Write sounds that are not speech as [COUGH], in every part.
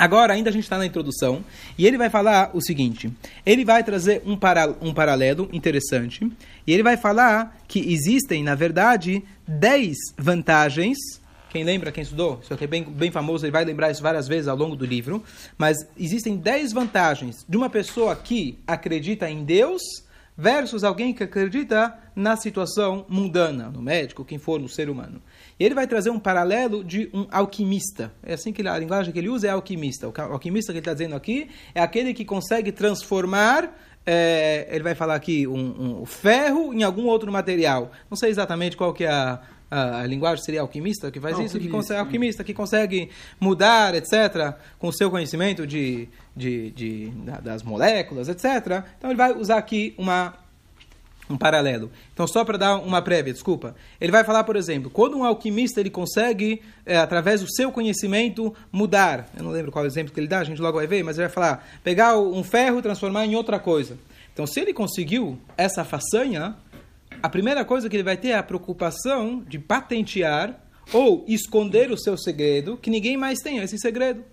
Agora, ainda a gente está na introdução, e ele vai falar o seguinte: ele vai trazer um, para, um paralelo interessante, e ele vai falar que existem, na verdade, 10 vantagens. Quem lembra, quem estudou, isso aqui é bem, bem famoso, ele vai lembrar isso várias vezes ao longo do livro. Mas existem 10 vantagens de uma pessoa que acredita em Deus versus alguém que acredita na situação mundana, no médico, quem for, no ser humano. Ele vai trazer um paralelo de um alquimista. É assim que a linguagem que ele usa é alquimista. O alquimista que ele está dizendo aqui é aquele que consegue transformar é, ele vai falar aqui um, um, ferro em algum outro material. Não sei exatamente qual que é a, a, a linguagem, seria alquimista que faz alquimista, isso, que consegue, alquimista que consegue mudar, etc., com o seu conhecimento de, de, de, das moléculas, etc. Então ele vai usar aqui uma um paralelo. Então, só para dar uma prévia, desculpa. Ele vai falar, por exemplo, quando um alquimista ele consegue, é, através do seu conhecimento, mudar. Eu não lembro qual exemplo que ele dá, a gente logo vai ver, mas ele vai falar, pegar um ferro e transformar em outra coisa. Então, se ele conseguiu essa façanha, a primeira coisa que ele vai ter é a preocupação de patentear ou esconder o seu segredo, que ninguém mais tenha esse segredo.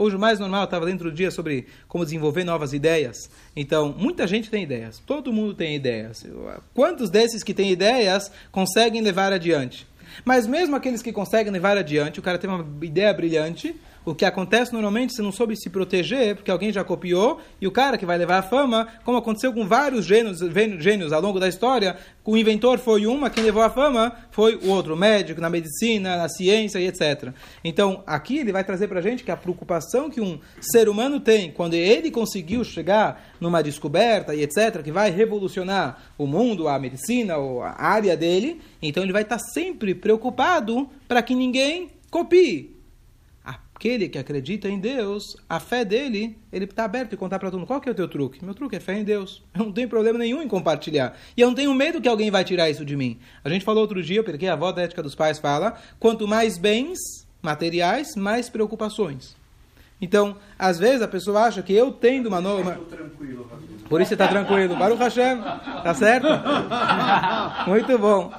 Hoje o mais normal, estava dentro do dia sobre como desenvolver novas ideias. Então, muita gente tem ideias. Todo mundo tem ideias. Quantos desses que têm ideias conseguem levar adiante? Mas mesmo aqueles que conseguem levar adiante, o cara tem uma ideia brilhante, o que acontece normalmente, se não soube se proteger, porque alguém já copiou, e o cara que vai levar a fama, como aconteceu com vários gênios, gênios ao longo da história, o inventor foi uma, quem levou a fama foi o outro, médico, na medicina, na ciência e etc. Então, aqui ele vai trazer para a gente que a preocupação que um ser humano tem quando ele conseguiu chegar numa descoberta e etc., que vai revolucionar o mundo, a medicina, ou a área dele, então ele vai estar sempre preocupado para que ninguém copie aquele que acredita em Deus, a fé dele, ele está aberto e contar para todo mundo. Qual que é o teu truque? Meu truque é fé em Deus. [LAUGHS] Eu não tenho problema nenhum em compartilhar. E eu não tenho medo que alguém vai tirar isso de mim. A gente falou outro dia, porque a avó da ética dos pais fala, quanto mais bens materiais, mais preocupações. Então, às vezes a pessoa acha que eu tendo uma nova... Por isso você está tranquilo. Baruch Hashem, tá certo? [LAUGHS] Muito bom.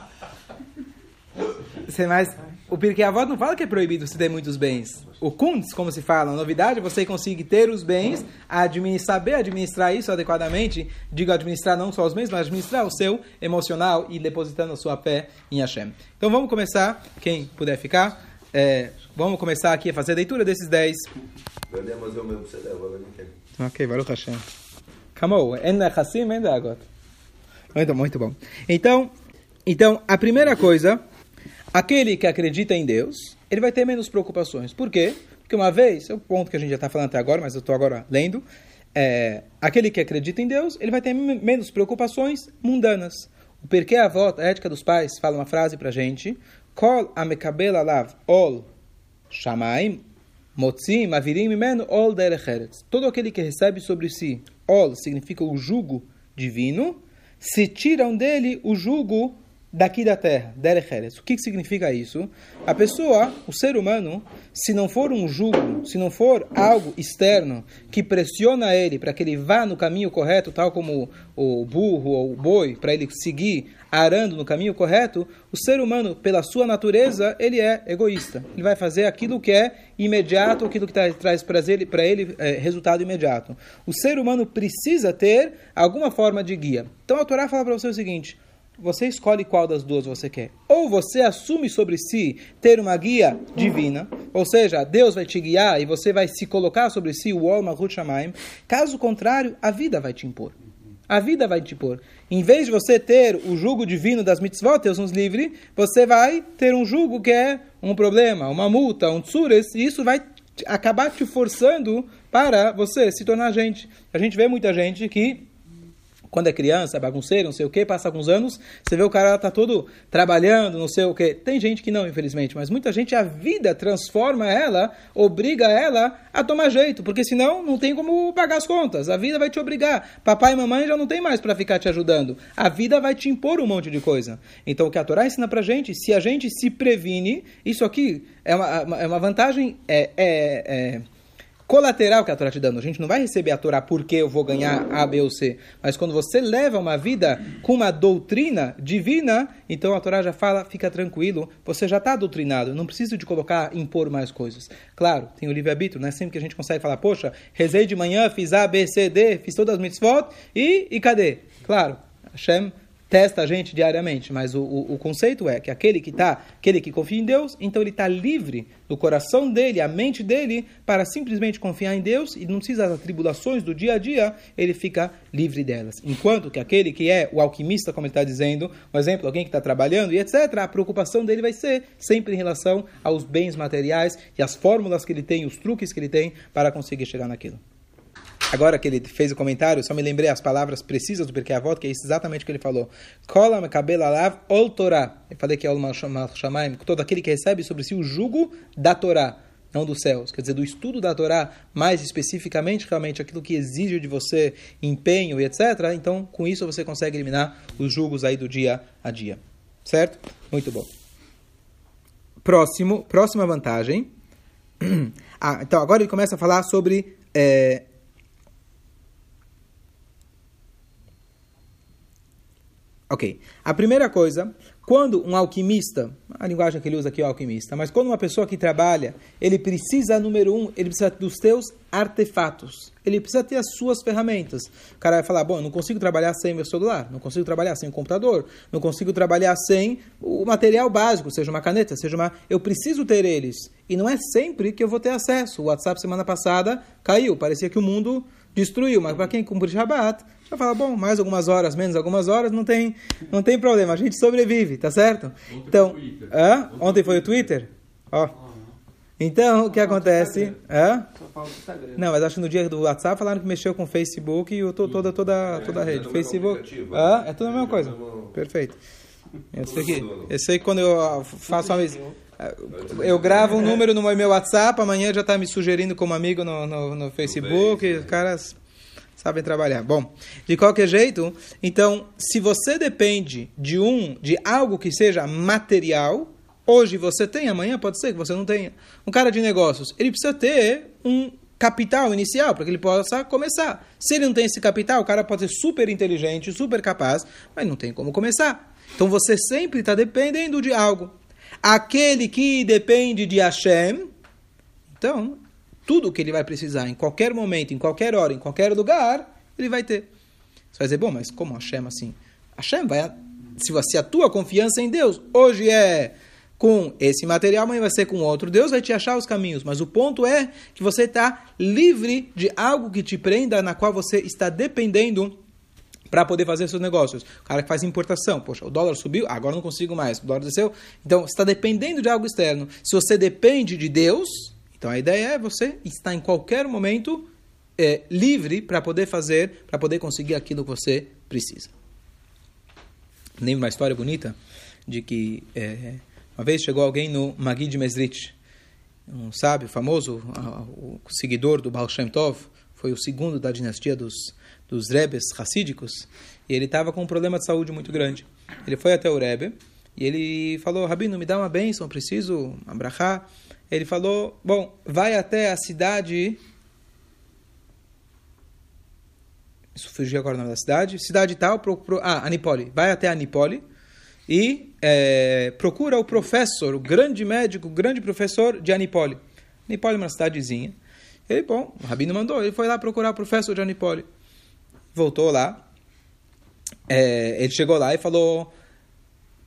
Você mais... O Pirkei Avot não fala que é proibido você ter muitos bens. O Kuntz, como se fala, a novidade é você conseguir ter os bens, administrar, saber administrar isso adequadamente. Digo administrar não só os bens, mas administrar o seu emocional e depositando a sua fé em Hashem. Então vamos começar, quem puder ficar, é, vamos começar aqui a fazer a leitura desses 10. Ok, Baruch Hashem. Kamou, en Hassim, en Muito, muito bom. Então, então, a primeira coisa Aquele que acredita em Deus, ele vai ter menos preocupações. Por quê? Porque uma vez, é o ponto que a gente já está falando até agora, mas eu estou agora lendo, é, aquele que acredita em Deus, ele vai ter menos preocupações mundanas. O porquê a volta, a ética dos pais, fala uma frase para gente, Kol amekabel alav ol shamaim motzim avirim imenu ol derecheretz. Todo aquele que recebe sobre si ol significa o jugo divino, se tiram dele o jugo daqui da terra, Derecheres. O que, significa isso? A pessoa, o ser humano, se não for um jugo, se não for algo externo que pressiona ele para que ele vá no caminho correto, tal como o burro ou o boi, para ele seguir arando no caminho correto, o ser humano, pela sua natureza, ele é egoísta. Ele vai fazer aquilo que é imediato, aquilo que traz para ele é, resultado imediato. O ser humano precisa ter alguma forma de guia. Então a Torá fala para você o seguinte: você escolhe qual das duas você quer. Ou você assume sobre si ter uma guia divina, ou seja, Deus vai te guiar e você vai se colocar sobre si o Ol Mahut Shamaim. Caso contrário, a vida vai te impor. A vida vai te impor. Em vez de você ter o jugo divino das mitzvot, Deus nos livre, você vai ter um jugo que é um problema, uma multa, um tsures, e isso vai acabar te forçando para você se tornar gente. A gente vê muita gente que quando é criança, é bagunceiro, não sei o que, passa alguns anos, você vê o cara tá todo trabalhando, não sei o que. Tem gente que não, infelizmente, mas muita gente a vida transforma ela, obriga ela a tomar jeito, porque senão não tem como pagar as contas. A vida vai te obrigar. Papai e mamãe já não tem mais para ficar te ajudando. A vida vai te impor um monte de coisa. Então o que a Torá ensina pra gente, se a gente se previne, isso aqui é uma, é uma vantagem é, é, é colateral que a Torá te dando. A gente não vai receber a Torá porque eu vou ganhar A, B ou C. Mas quando você leva uma vida com uma doutrina divina, então a Torá já fala, fica tranquilo, você já está doutrinado, não precisa de colocar, impor mais coisas. Claro, tem o livre-arbítrio, né? Sempre que a gente consegue falar, poxa, rezei de manhã, fiz A, B, C, D, fiz todas as mitzvot, e, e cadê? Claro, Hashem testa a gente diariamente, mas o, o, o conceito é que aquele que tá, aquele que confia em Deus, então ele está livre do coração dele, a mente dele, para simplesmente confiar em Deus e não precisa das tribulações do dia a dia, ele fica livre delas. Enquanto que aquele que é o alquimista, como ele está dizendo, um exemplo, alguém que está trabalhando e etc., a preocupação dele vai ser sempre em relação aos bens materiais e as fórmulas que ele tem, os truques que ele tem para conseguir chegar naquilo. Agora que ele fez o comentário, só me lembrei as palavras precisas do Pirkei Avot, que é exatamente o que ele falou. Kolam kabel alav ol Torah. Eu falei que é o Shamaim, todo aquele que recebe sobre si o jugo da Torá, não dos céus. Quer dizer, do estudo da Torá, mais especificamente, realmente, aquilo que exige de você empenho e etc. Então, com isso você consegue eliminar os julgos aí do dia a dia. Certo? Muito bom. Próximo, próxima vantagem. [CLEARS THROAT] Ah, então agora ele começa a falar sobre é, Ok. A primeira coisa, quando um alquimista, a linguagem que ele usa aqui é alquimista, mas quando uma pessoa que trabalha, ele precisa, número um, ele precisa dos teus artefatos. Ele precisa ter as suas ferramentas. O cara vai falar, bom, eu não consigo trabalhar sem meu celular, não consigo trabalhar sem o computador, não consigo trabalhar sem o material básico, seja uma caneta, seja uma... Eu preciso ter eles. E não é sempre que eu vou ter acesso. O WhatsApp semana passada caiu, parecia que o mundo destruiu, mas para quem cumpre Shabbat, vai falar, bom, mais algumas horas, menos algumas horas, não tem, não tem problema, a gente sobrevive, tá certo? Ontem então, foi hã? ontem foi o Twitter? Ó. Então, o que acontece? Hã? Não, mas acho que no dia do WhatsApp falaram que mexeu com o Facebook e toda, toda, toda a rede. Facebook. Hã? É tudo a mesma coisa. Perfeito. Eu sei, que, eu sei que quando eu faço uma eu gravo um [LAUGHS] número no meu WhatsApp, amanhã já está me sugerindo como amigo no, no, no Facebook. Os caras sabem trabalhar. Bom, de qualquer jeito, então, se você depende de um, de algo que seja material, hoje você tem, amanhã pode ser que você não tenha. Um cara de negócios, ele precisa ter um capital inicial para que ele possa começar. Se ele não tem esse capital, o cara pode ser super inteligente, super capaz, mas não tem como começar. Então você sempre está dependendo de algo. Aquele que depende de Hashem, então, tudo que ele vai precisar em qualquer momento, em qualquer hora, em qualquer lugar, ele vai ter. Você vai dizer, bom, mas como Hashem assim? Hashem vai. Se você a tua confiança em Deus hoje é com esse material, amanhã vai ser com outro. Deus vai te achar os caminhos, mas o ponto é que você está livre de algo que te prenda, na qual você está dependendo para poder fazer seus negócios. O cara que faz importação, poxa, o dólar subiu, agora não consigo mais, o dólar desceu. Então, está dependendo de algo externo. Se você depende de Deus, então a ideia é você estar em qualquer momento é, livre para poder fazer, para poder conseguir aquilo que você precisa. Lembro uma história bonita de que é, uma vez chegou alguém no Magid Mesrit, um sábio famoso, o seguidor do Baal Shem Tov, foi o segundo da dinastia dos dos rebes racídicos, e ele estava com um problema de saúde muito grande. Ele foi até o rebe e ele falou, Rabino, me dá uma bênção, preciso abrahar. Ele falou, bom, vai até a cidade... Isso fugiu agora o nome da cidade. Cidade tal, pro, pro, ah, Anipoli. Vai até Anipoli e é, procura o professor, o grande médico, o grande professor de Anipoli. Anipoli é uma cidadezinha. Ele, bom, o Rabino mandou, ele foi lá procurar o professor de Anipoli voltou lá. É, ele chegou lá e falou: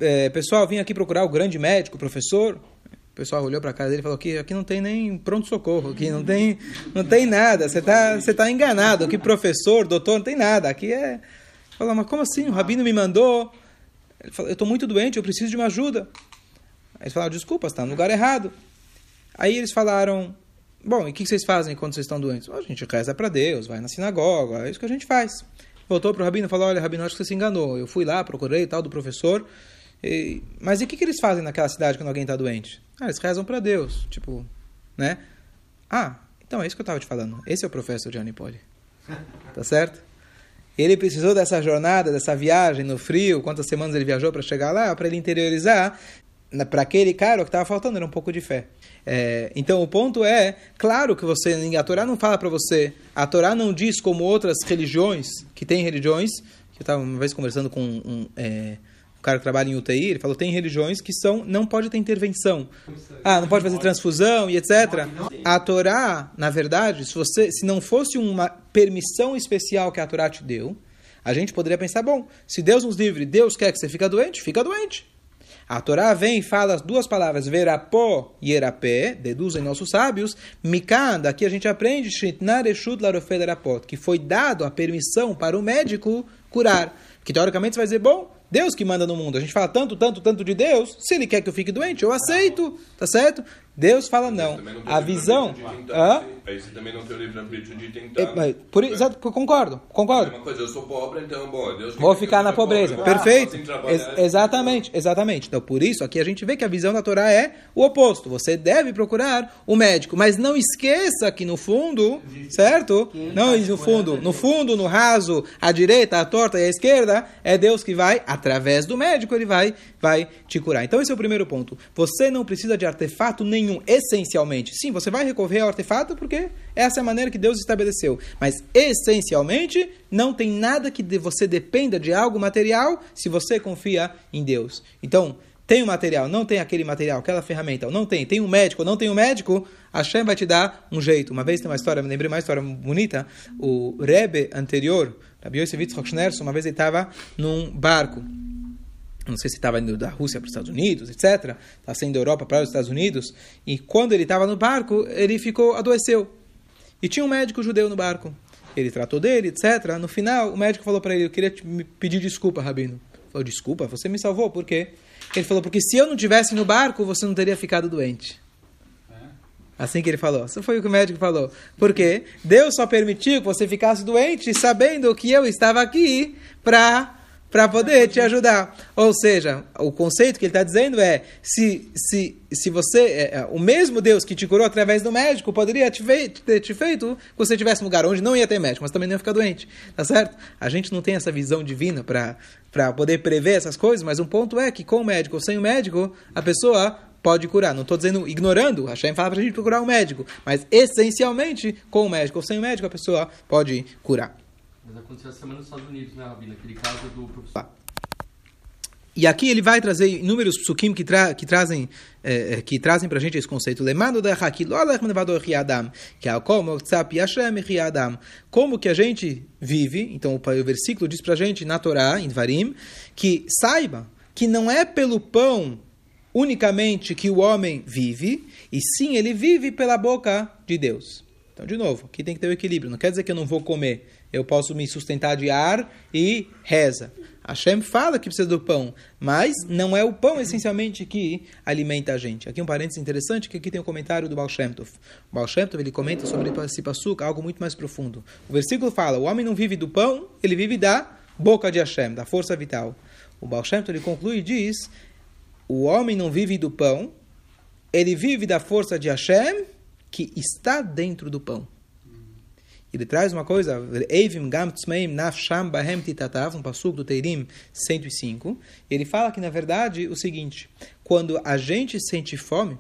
é, Pessoal, vim aqui procurar o grande médico, o professor. O pessoal olhou para a casa dele e falou: aqui, aqui não tem nem pronto-socorro, aqui não tem, não tem nada, você está você tá enganado. Aqui, professor, doutor, não tem nada. Aqui é. Falou: Mas como assim? O rabino me mandou. Ele falou: Eu estou muito doente, eu preciso de uma ajuda. Aí eles falaram: Desculpa, está no lugar errado. Aí eles falaram: Bom, e o que vocês fazem quando vocês estão doentes? A gente reza para Deus, vai na sinagoga, é isso que a gente faz. Voltou para o rabino e falou: Olha, rabino, acho que você se enganou. Eu fui lá, procurei tal do professor. E... Mas e o que, que eles fazem naquela cidade quando alguém está doente? Ah, eles rezam para Deus. Tipo, né? Ah, então é isso que eu estava te falando. Esse é o professor Johnny Poli. Tá certo? Ele precisou dessa jornada, dessa viagem no frio, quantas semanas ele viajou para chegar lá, para ele interiorizar para aquele cara o que estava faltando era um pouco de fé. É, então o ponto é, claro que você, a Torá não fala para você, a Torá não diz como outras religiões, que tem religiões, que eu estava uma vez conversando com um, é, cara que trabalha em UTI, ele falou tem religiões que são, não pode ter intervenção, ah, não pode fazer transfusão e etc. A Torá, na verdade, se você, se não fosse uma permissão especial que a Torá te deu, a gente poderia pensar, bom, se Deus nos livre, Deus quer que você fique doente, fica doente. A Torá vem e fala as duas palavras, verapó e erapé, deduzem nossos sábios. Mikan, daqui a gente aprende, que foi dado a permissão para o médico curar. Que teoricamente você vai dizer, bom, Deus que manda no mundo. A gente fala tanto, tanto, tanto de Deus. Se ele quer que eu fique doente, eu aceito, tá certo? Deus fala não. A visão. Aí você também não tem o livre-arbítrio de tentar. É, por, exato, concordo, concordo. É uma coisa, eu sou pobre, então, bom, Deus Vou ficar na pobreza. Pobre, Perfeito. Ex exatamente, exatamente. Então, por isso, aqui a gente vê que a visão da Torá é o oposto. Você deve procurar o médico, mas não esqueça que no fundo, certo? Não, no fundo, no fundo, no raso, a direita, a torta e a esquerda, é Deus que vai, através do médico, ele vai, vai te curar. Então, esse é o primeiro ponto. Você não precisa de artefato nenhum, essencialmente. Sim, você vai recorrer ao artefato porque essa é a maneira que Deus estabeleceu. Mas, essencialmente, não tem nada que você dependa de algo material se você confia em Deus. Então, tem o material, não tem aquele material, aquela ferramenta, ou não tem, tem um médico, não tem um médico, a Hashem vai te dar um jeito. Uma vez tem uma história, me lembrei uma história bonita, o Rebbe anterior, Rabbi Yosef Yitzchok uma vez ele estava num barco, não sei se estava indo da Rússia para os Estados Unidos, etc. Estava tá saindo da Europa para os Estados Unidos. E quando ele estava no barco, ele ficou, adoeceu. E tinha um médico judeu no barco. Ele tratou dele, etc. No final, o médico falou para ele: Eu queria te pedir desculpa, Rabino. Ele falou: Desculpa, você me salvou, por quê? Ele falou: Porque se eu não tivesse no barco, você não teria ficado doente. Assim que ele falou. Isso foi o que o médico falou. Porque Deus só permitiu que você ficasse doente sabendo que eu estava aqui para para poder te ajudar. Ou seja, o conceito que ele está dizendo é: se, se, se você, é, é, o mesmo Deus que te curou através do médico, poderia te ter te feito que você tivesse um lugar onde não ia ter médico, mas também não ia ficar doente. Tá certo? A gente não tem essa visão divina para poder prever essas coisas, mas um ponto é que com o médico ou sem o médico, a pessoa pode curar. Não estou dizendo ignorando, Hashem fala para a gente procurar um médico, mas essencialmente, com o médico ou sem o médico, a pessoa pode curar. Mas aconteceu essa semana nos Estados Unidos, né, Rabino? Aquele caso do professor. E aqui ele vai trazer inúmeros psukim que, tra que trazem é, que trazem para a gente esse conceito. Lemando da que é como como que a gente vive. Então o versículo diz para a gente na Torá, em Varim, que saiba que não é pelo pão unicamente que o homem vive, e sim ele vive pela boca de Deus. Então, de novo, aqui tem que ter o equilíbrio. Não quer dizer que eu não vou comer eu posso me sustentar de ar e reza. Hashem fala que precisa do pão, mas não é o pão essencialmente que alimenta a gente. Aqui um parênteses interessante, que aqui tem o um comentário do Baal Shem Tov. O Baal Shem Tov, ele comenta sobre esse passuca, algo muito mais profundo. O versículo fala, o homem não vive do pão, ele vive da boca de Hashem, da força vital. O Baal Shem Tov, ele conclui e diz, o homem não vive do pão, ele vive da força de Hashem, que está dentro do pão. Ele traz uma coisa, Eivim Gam Tzmeim Nafsham Bahem Titatav, um passuco do Teirim 105. Ele fala que, na verdade, o seguinte, quando a gente sente fome,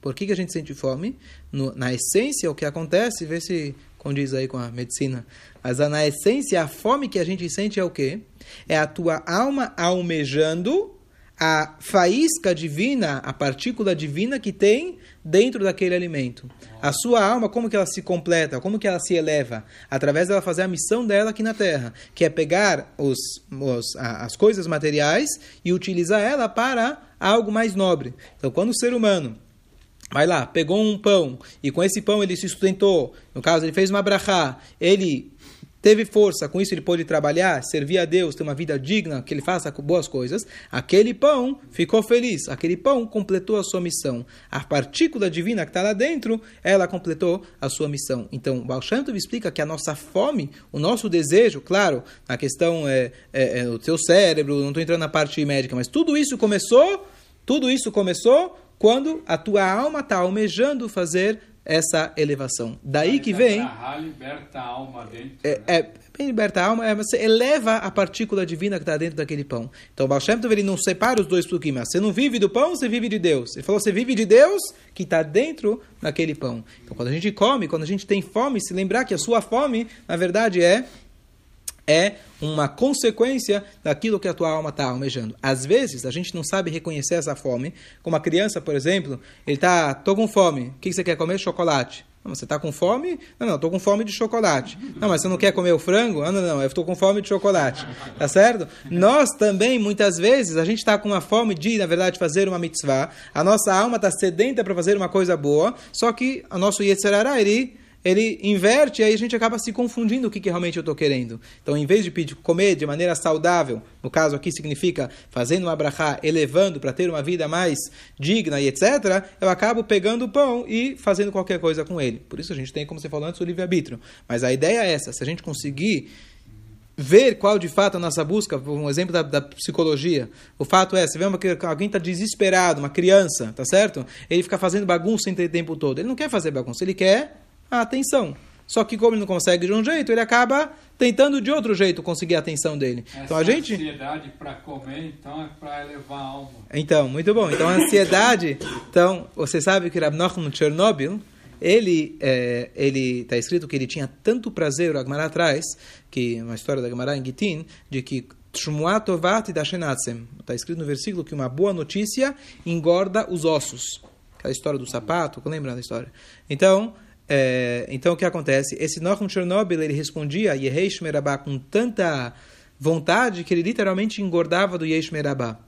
por que, que a gente sente fome? No, na essência, o que acontece, vê se condiz aí com a medicina, mas na essência, a fome que a gente sente é o quê? É a tua alma almejando a faísca divina, a partícula divina que tem dentro daquele alimento. A sua alma, como que ela se completa, como que ela se eleva? Através dela fazer a missão dela aqui na Terra, que é pegar os, os, as coisas materiais e utilizar ela para algo mais nobre. Então, quando o ser humano vai lá, pegou um pão e com esse pão ele se sustentou, no caso ele fez uma brachá, ele teve força, com isso ele pôde trabalhar, servir a Deus, ter uma vida digna, que ele faça boas coisas, aquele pão ficou feliz, aquele pão completou a sua missão. A partícula divina que está lá dentro, ela completou a sua missão. Então, Baal Shem explica que a nossa fome, o nosso desejo, claro, a questão é, é, é o teu cérebro, não estou entrando na parte médica, mas tudo isso começou, tudo isso começou quando a tua alma está almejando fazer essa elevação. Daí que vem. Liberta a alma dentro. É, né? é bem liberta a alma, é, você eleva a partícula divina que está dentro daquele pão. Então o Baal Shem Tov, ele não separa os dois psukim, mas você não vive do pão, você vive de Deus. Ele falou, você vive de Deus que está dentro daquele pão. Então quando a gente come, quando a gente tem fome, se lembrar que a sua fome, na verdade, é é uma consequência daquilo que a tua alma está almejando. Às vezes, a gente não sabe reconhecer essa fome. Como a criança, por exemplo, ele está, tô com fome. O que você quer comer? Chocolate. Não, você está com fome? Não, não, estou com fome de chocolate. Não, mas você não quer comer o frango? Ah, não, não, eu estou com fome de chocolate. Tá certo? Nós também, muitas vezes, a gente está com uma fome de, na verdade, fazer uma mitzvah. A nossa alma está sedenta para fazer uma coisa boa, só que o nosso Yetzirará, ele ele inverte e aí a gente acaba se confundindo o que, que realmente eu estou querendo. Então, em vez de pedir comer de maneira saudável, no caso aqui significa fazendo uma brachá, elevando para ter uma vida mais digna e etc., eu acabo pegando o pão e fazendo qualquer coisa com ele. Por isso a gente tem, como você falou antes, o livre-arbítrio. Mas a ideia é essa, se a gente conseguir ver qual de fato a nossa busca, um exemplo da, da psicologia. O fato é, você vê uma, que alguém está desesperado, uma criança, tá certo? Ele fica fazendo bagunça o tempo todo. Ele não quer fazer bagunça, ele quer a atenção. Só que como ele não consegue de um jeito, ele acaba tentando de outro jeito conseguir a atenção dele. Essa então a gente ansiedade para comer, então, é para elevar a alma. Então, muito bom. Então, a ansiedade. Então, você sabe que Rab Nachman Chernobyl, ele é, ele está escrito que ele tinha tanto prazer, o Agmará traz, que uma história da Agmará em Gitin, de que Shmuat Tovat Dashenatzem. Está escrito no versículo que uma boa notícia engorda os ossos. Aquela história do sapato, lembra da história? Então, é, então o que acontece? Esse Nochum Chernobyl, ele respondia Yehesh Merabá com tanta vontade que ele literalmente engordava do Yesh Merabá.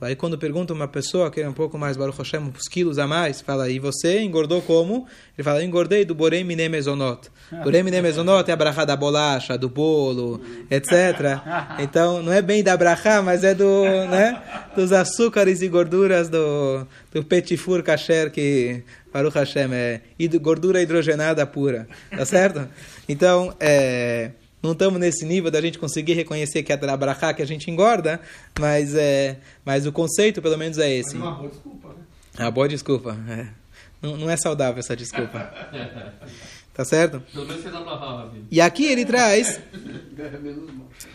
Aí quando pergunta uma pessoa que é um pouco mais Baruch Hashem, uns quilos a mais, fala, e você engordou como? Ele fala, engordei do Borei Mine Mezonot. [LAUGHS] Borei Mine Mezonot é a brachá da bolacha, do bolo, etc. [LAUGHS] Então, não é bem da brachá, mas é do, né, dos açúcares e gorduras do, do petit four kasher que Baruch Hashem é gordura hidrogenada pura, tá certo? Então, é, não estamos nesse nível da gente conseguir reconhecer que é da brachá que a gente engorda, mas, é, mas o conceito pelo menos é esse. Uma boa desculpa, né? Ah, boa desculpa. é. Não, não é saudável essa desculpa. [LAUGHS] Tá certo? Pelo menos você dá pra falar, Rabino. E aqui ele traz [LAUGHS] É.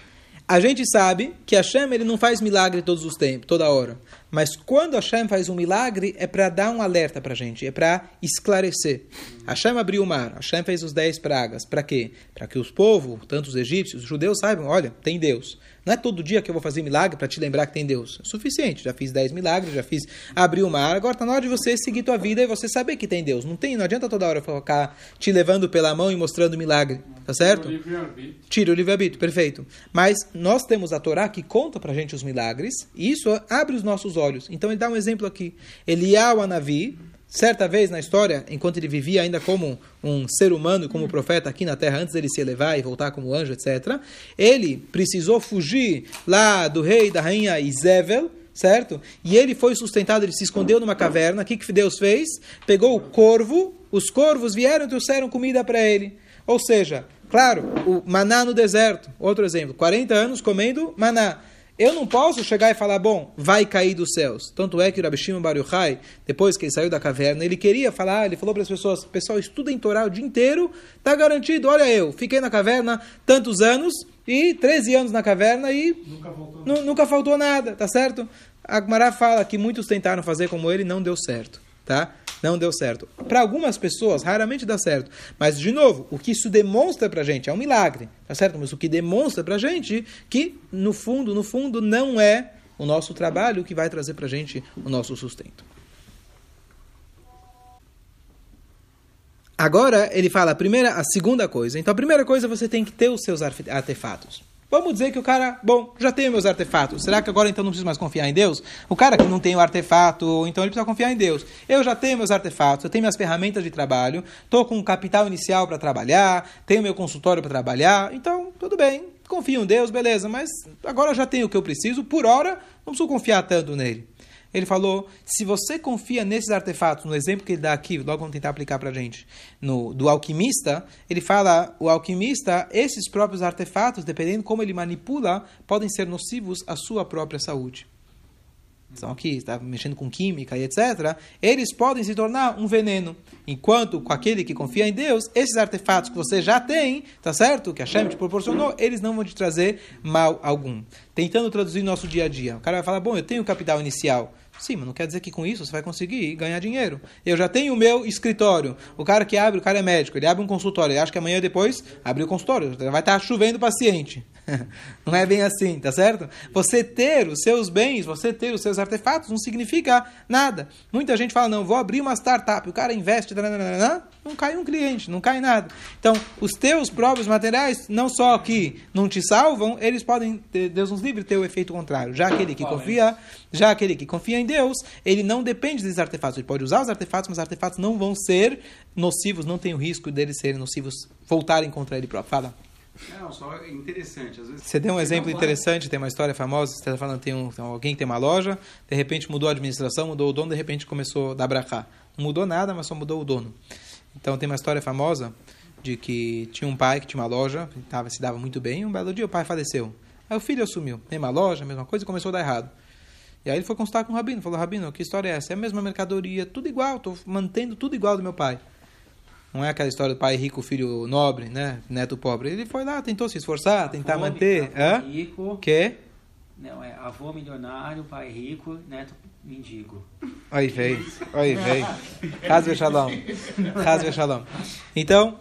A gente sabe que Hashem ele não faz milagre todos os tempos, toda hora. Mas quando Hashem faz um milagre, é para dar um alerta para a gente, é para esclarecer. Hashem abriu o mar, Hashem fez os dez pragas. Para quê? Para que os povos, tanto os egípcios, os judeus, saibam: olha, tem Deus. Não é todo dia que eu vou fazer milagre para te lembrar que tem Deus. É suficiente. Já fiz dez milagres, já fiz abrir o mar. Agora está na hora de você seguir tua vida e você saber que tem Deus. Não tem, não adianta toda hora ficar te levando pela mão e mostrando milagre. Tá certo? Tira o livre-arbítrio, perfeito. Mas nós temos a Torá que conta pra gente os milagres, e isso abre os nossos olhos. Então ele dá um exemplo aqui. Eliyahu Anavi, certa vez na história, enquanto ele vivia ainda como um ser humano, como profeta aqui na terra, antes dele se elevar e voltar como anjo, etc., ele precisou fugir lá do rei da rainha Isével, certo? E ele foi sustentado, ele se escondeu numa caverna. O que, que Deus fez? Pegou o corvo, os corvos vieram e trouxeram comida para ele. Ou seja, claro, o maná no deserto, outro exemplo, 40 anos comendo maná. Eu não posso chegar e falar, bom, vai cair dos céus. Tanto é que o Rabi Shimon Bar Yochai, depois que ele saiu da caverna, ele queria falar, ele falou para as pessoas, pessoal, estudem Torá o dia inteiro, tá garantido, olha eu, fiquei na caverna tantos anos, e 13 anos na caverna e Nunca voltou. nu- nunca faltou nada, tá certo? A Agmará fala que muitos tentaram fazer como ele, não deu certo, tá? Não deu certo. Para algumas pessoas, raramente dá certo. Mas, de novo, o que isso demonstra pra gente é um milagre, tá certo? Mas o que demonstra pra gente que, no fundo, no fundo, não é o nosso trabalho que vai trazer pra gente o nosso sustento. Agora ele fala a primeira, a segunda coisa. Então a primeira coisa você tem que ter os seus artefatos. Vamos dizer que o cara, bom, já tem meus artefatos. Será que agora então não preciso mais confiar em Deus? O cara que não tem o artefato, então ele precisa confiar em Deus. Eu já tenho meus artefatos, eu tenho minhas ferramentas de trabalho, estou com um capital inicial para trabalhar, tenho meu consultório para trabalhar, então tudo bem, confio em Deus, beleza, mas agora já tenho o que eu preciso, por hora não preciso confiar tanto nele. Ele falou: se você confia nesses artefatos, no exemplo que ele dá aqui, logo vamos tentar aplicar para a gente, no, do alquimista, ele fala: o alquimista, esses próprios artefatos, dependendo como ele manipula, podem ser nocivos à sua própria saúde. são aqui, está mexendo com química e etc., eles podem se tornar um veneno. Enquanto com aquele que confia em Deus, esses artefatos que você já tem, tá certo? Que a Shem te proporcionou, eles não vão te trazer mal algum. Tentando traduzir nosso dia a dia. O cara vai falar, bom, eu tenho capital inicial. Sim, mas não quer dizer que com isso você vai conseguir ganhar dinheiro. Eu já tenho o meu escritório. O cara que abre, o cara é médico, ele abre um consultório, ele acha que amanhã depois abre o consultório, vai estar chovendo paciente. [LAUGHS] Não é bem assim, tá certo? Você ter os seus bens, você ter os seus artefatos, não significa nada. Muita gente fala, não, vou abrir uma startup, o cara investe, não cai um cliente, não cai nada. Então, os teus próprios materiais, não só que não te salvam, eles podem, Deus nos livre, ter o efeito contrário. Já aquele que confia, já aquele que confia em Deus, ele não depende desses artefatos. Ele pode usar os artefatos, mas os artefatos não vão ser nocivos, não tem o risco deles serem nocivos, voltarem contra ele próprio. Fala. Não, só interessante. Às vezes você deu um exemplo interessante, tem uma história famosa, você está falando tem, um, tem alguém que tem uma loja, de repente mudou a administração, mudou o dono, de repente começou a dar brachá. Não mudou nada, mas só mudou o dono. Então tem uma história famosa de que tinha um pai que tinha uma loja, tava, se dava muito bem, e um belo dia o pai faleceu. Aí o filho assumiu, mesma loja, mesma coisa, e começou a dar errado. E aí ele foi consultar com o Rabino, falou, Rabino, que história é essa? É a mesma mercadoria, tudo igual, estou mantendo tudo igual do meu pai. Não é aquela história do pai rico, filho nobre, né? Neto pobre. Ele foi lá, tentou se esforçar, avô, tentar manter. Avô Hã? rico. Que? Não, é avô milionário, pai rico, neto mendigo. Aí veio, aí veio. Hazve shalom. Hazve shalom. Então,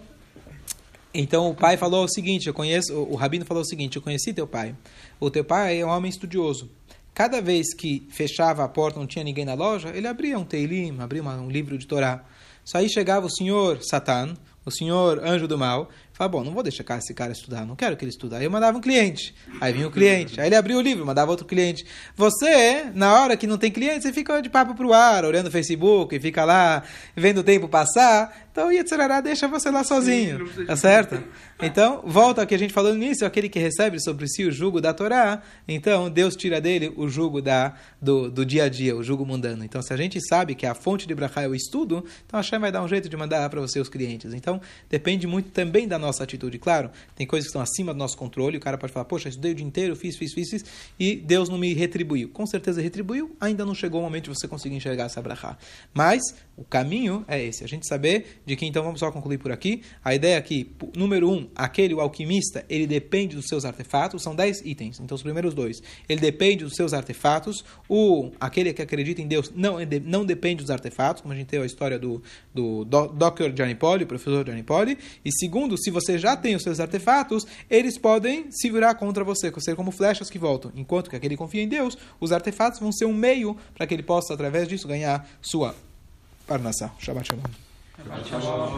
então o pai falou o seguinte, eu conheço, o rabino falou o seguinte, eu conheci teu pai. O teu pai é um homem estudioso. Cada vez que fechava a porta, não tinha ninguém na loja, ele abria um teilim, abria um livro de Torá. Só aí chegava o senhor Satan, o senhor anjo do mal, falava, bom, não vou deixar esse cara estudar, não quero que ele estude. Aí eu mandava um cliente, aí vinha o cliente, aí ele abria o livro, mandava outro cliente. Você, na hora que não tem cliente, você fica de papo pro ar, olhando o Facebook, e fica lá, vendo o tempo passar, então Yetzirará deixa você lá sozinho, tá certo? Então, volta ao que a gente falou no início, aquele que recebe sobre si o jugo da Torá, então Deus tira dele o jugo da, do, do dia a dia, o jugo mundano. Então, se a gente sabe que a fonte de Brachá é o estudo, então a Hashem vai dar um jeito de mandar para você os clientes. Então, depende muito também da nossa atitude. Claro, tem coisas que estão acima do nosso controle, o cara pode falar, poxa, estudei o dia inteiro, fiz, fiz, fiz, fiz, e Deus não me retribuiu. Com certeza retribuiu, ainda não chegou o momento de você conseguir enxergar essa Brachá. Mas, o caminho é esse, a gente saber de que, então, vamos só concluir por aqui. A ideia aqui, número um, aquele, o alquimista, ele depende dos seus artefatos, são dez itens, então os primeiros dois. Ele depende dos seus artefatos, o, aquele que acredita em Deus não, não depende dos artefatos, como a gente tem a história do, do Dr. Johnny Poli, professor Johnny Poli. E segundo, se você já tem os seus artefatos, eles podem se virar contra você, ser como flechas que voltam. Enquanto que aquele confia em Deus, os artefatos vão ser um meio para que ele possa, através disso, ganhar sua Parnassá. Shabbat Shalom. Shabbat Shalom.